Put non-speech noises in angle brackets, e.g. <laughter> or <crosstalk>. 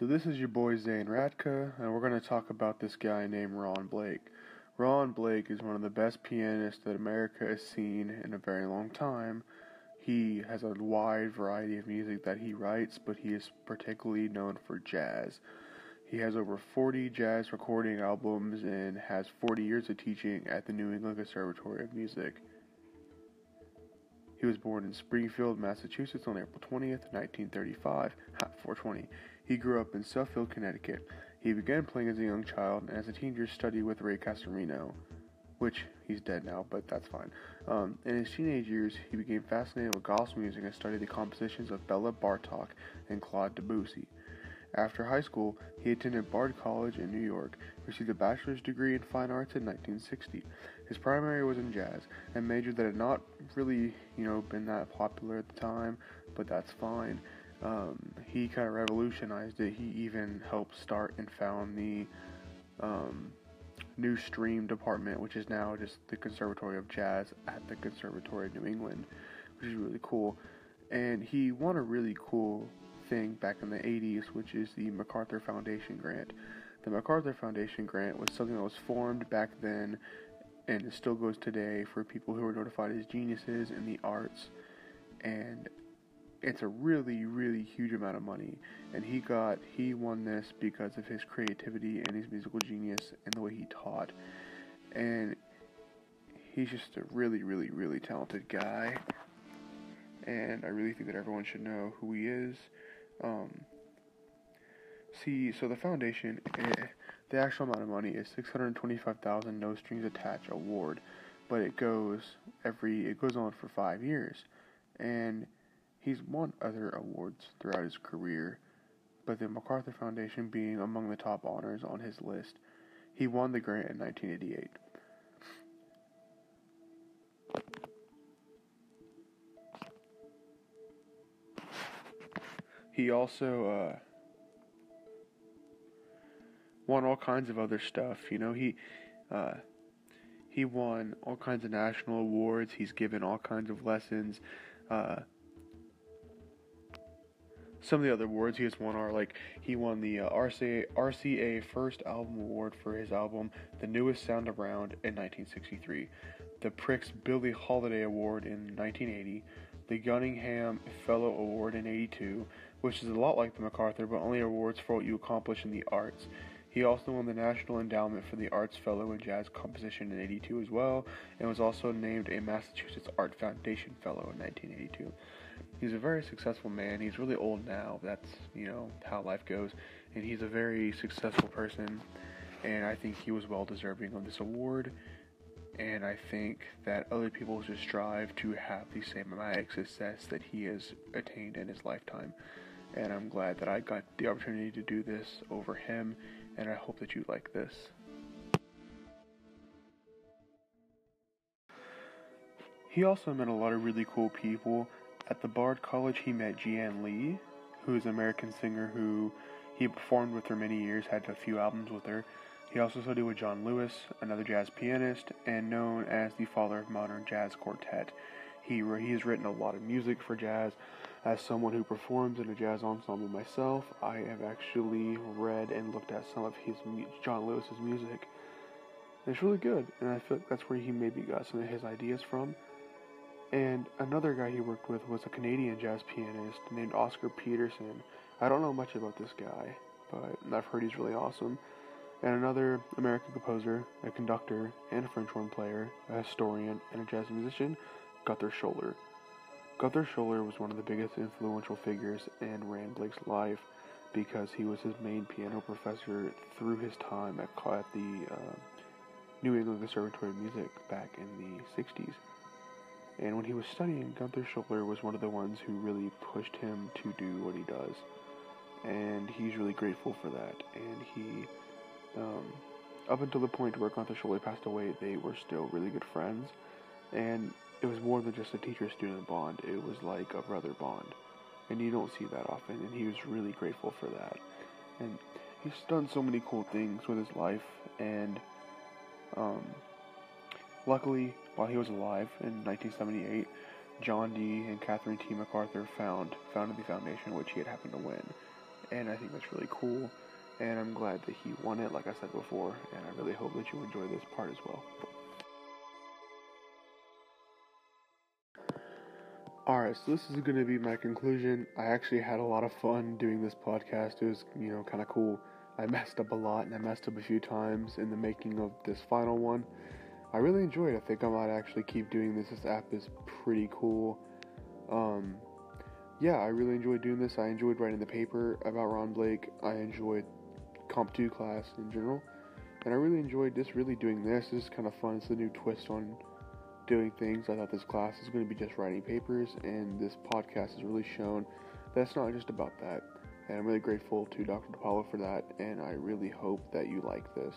So this is your boy Zane Radka, and we're going to talk about this guy named Ron Blake. Ron Blake is one of the best pianists that America has seen in a very long time. He has a wide variety of music that he writes, but he is particularly known for jazz. He has over 40 jazz recording albums and has 40 years of teaching at the New England Conservatory of Music. He was born in Springfield, Massachusetts on April 20th, 1935, at 420. He grew up in Suffield, Connecticut. He began playing as a young child and as a teenager studied with Ray Castorino, which he's dead now, but that's fine. Um, in his teenage years, he became fascinated with gospel music and studied the compositions of Bela Bartok and Claude Debussy. After high school, he attended Bard College in New York, received a bachelor's degree in fine arts in 1960. His primary was in jazz, a major that had not really, you know, been that popular at the time, but that's fine. Um, he kind of revolutionized it. He even helped start and found the um, new stream department, which is now just the Conservatory of Jazz at the Conservatory of New England, which is really cool. And he won a really cool thing back in the 80s, which is the MacArthur Foundation grant. The MacArthur Foundation grant was something that was formed back then and it still goes today for people who are notified as geniuses in the arts. And it's a really, really huge amount of money. And he got, he won this because of his creativity and his musical genius and the way he taught. And he's just a really, really, really talented guy. And I really think that everyone should know who he is. Um, see, so the foundation, eh, the actual amount of money is 625,000 no strings attached award, but it goes every it goes on for 5 years. And he's won other awards throughout his career, but the MacArthur Foundation being among the top honors on his list. He won the grant in 1988. He also uh, won all kinds of other stuff. You know, he uh, he won all kinds of national awards. He's given all kinds of lessons. Uh, some of the other awards he has won are like he won the uh, RCA RCA First Album Award for his album The Newest Sound Around in 1963, the Prix Billie Holiday Award in 1980, the Guggenheim Fellow Award in 82, which is a lot like the MacArthur but only awards for what you accomplish in the arts. He also won the National Endowment for the Arts Fellow in Jazz Composition in 82 as well, and was also named a Massachusetts Art Foundation Fellow in 1982. He's a very successful man. He's really old now. That's, you know, how life goes. And he's a very successful person, and I think he was well deserving of this award. And I think that other people should strive to have the same amount of success that he has attained in his lifetime. And I'm glad that I got the opportunity to do this over him and I hope that you like this. He also met a lot of really cool people. At the Bard College, he met Jeanne Lee, who is an American singer who he performed with for many years, had a few albums with her. He also studied with John Lewis, another jazz pianist, and known as the father of modern jazz quartet. He, he has written a lot of music for jazz, as someone who performs in a jazz ensemble myself, I have actually read and looked at some of his John Lewis's music. And it's really good, and I feel like that's where he maybe got some of his ideas from. And another guy he worked with was a Canadian jazz pianist named Oscar Peterson. I don't know much about this guy, but I've heard he's really awesome. And another American composer, a conductor, and a French horn player, a historian, and a jazz musician, Gunther Schuller. Gunther Schuller was one of the biggest influential figures in Ron Blake's life because he was his main piano professor through his time at, at the uh, New England Conservatory of Music back in the 60s. And when he was studying, Gunther Schuller was one of the ones who really pushed him to do what he does. And he's really grateful for that. And he, um, up until the point where Gunther Schuller passed away, they were still really good friends. And it was more than just a teacher student bond, it was like a brother bond. And you don't see that often, and he was really grateful for that. And he's done so many cool things with his life, and um, luckily, while he was alive in 1978, John D. and Catherine T. MacArthur found founded the foundation, which he had happened to win. and I think that's really cool. And I'm glad that he won it, like I said before, and I really hope that you enjoy this part as well. Alright, so this is going to be my conclusion. I actually had a lot of fun doing this podcast. It was, you know, kind of cool. I <laughs> messed up a lot and I messed up a few times in the making of this final one. I really enjoyed it. I think I might actually keep doing this. This app is pretty cool. Um, yeah, I really enjoyed doing this. I enjoyed writing the paper about Ron Blake. I enjoyed Comp 2 class in general. And I really enjoyed just really doing this. This is kind of fun. It's a new twist on doing things. I thought this class is going to be just writing papers, and this podcast has really shown that it's not just about that. And I'm really grateful to Dr. DePaulo for that, and I really hope that you like this.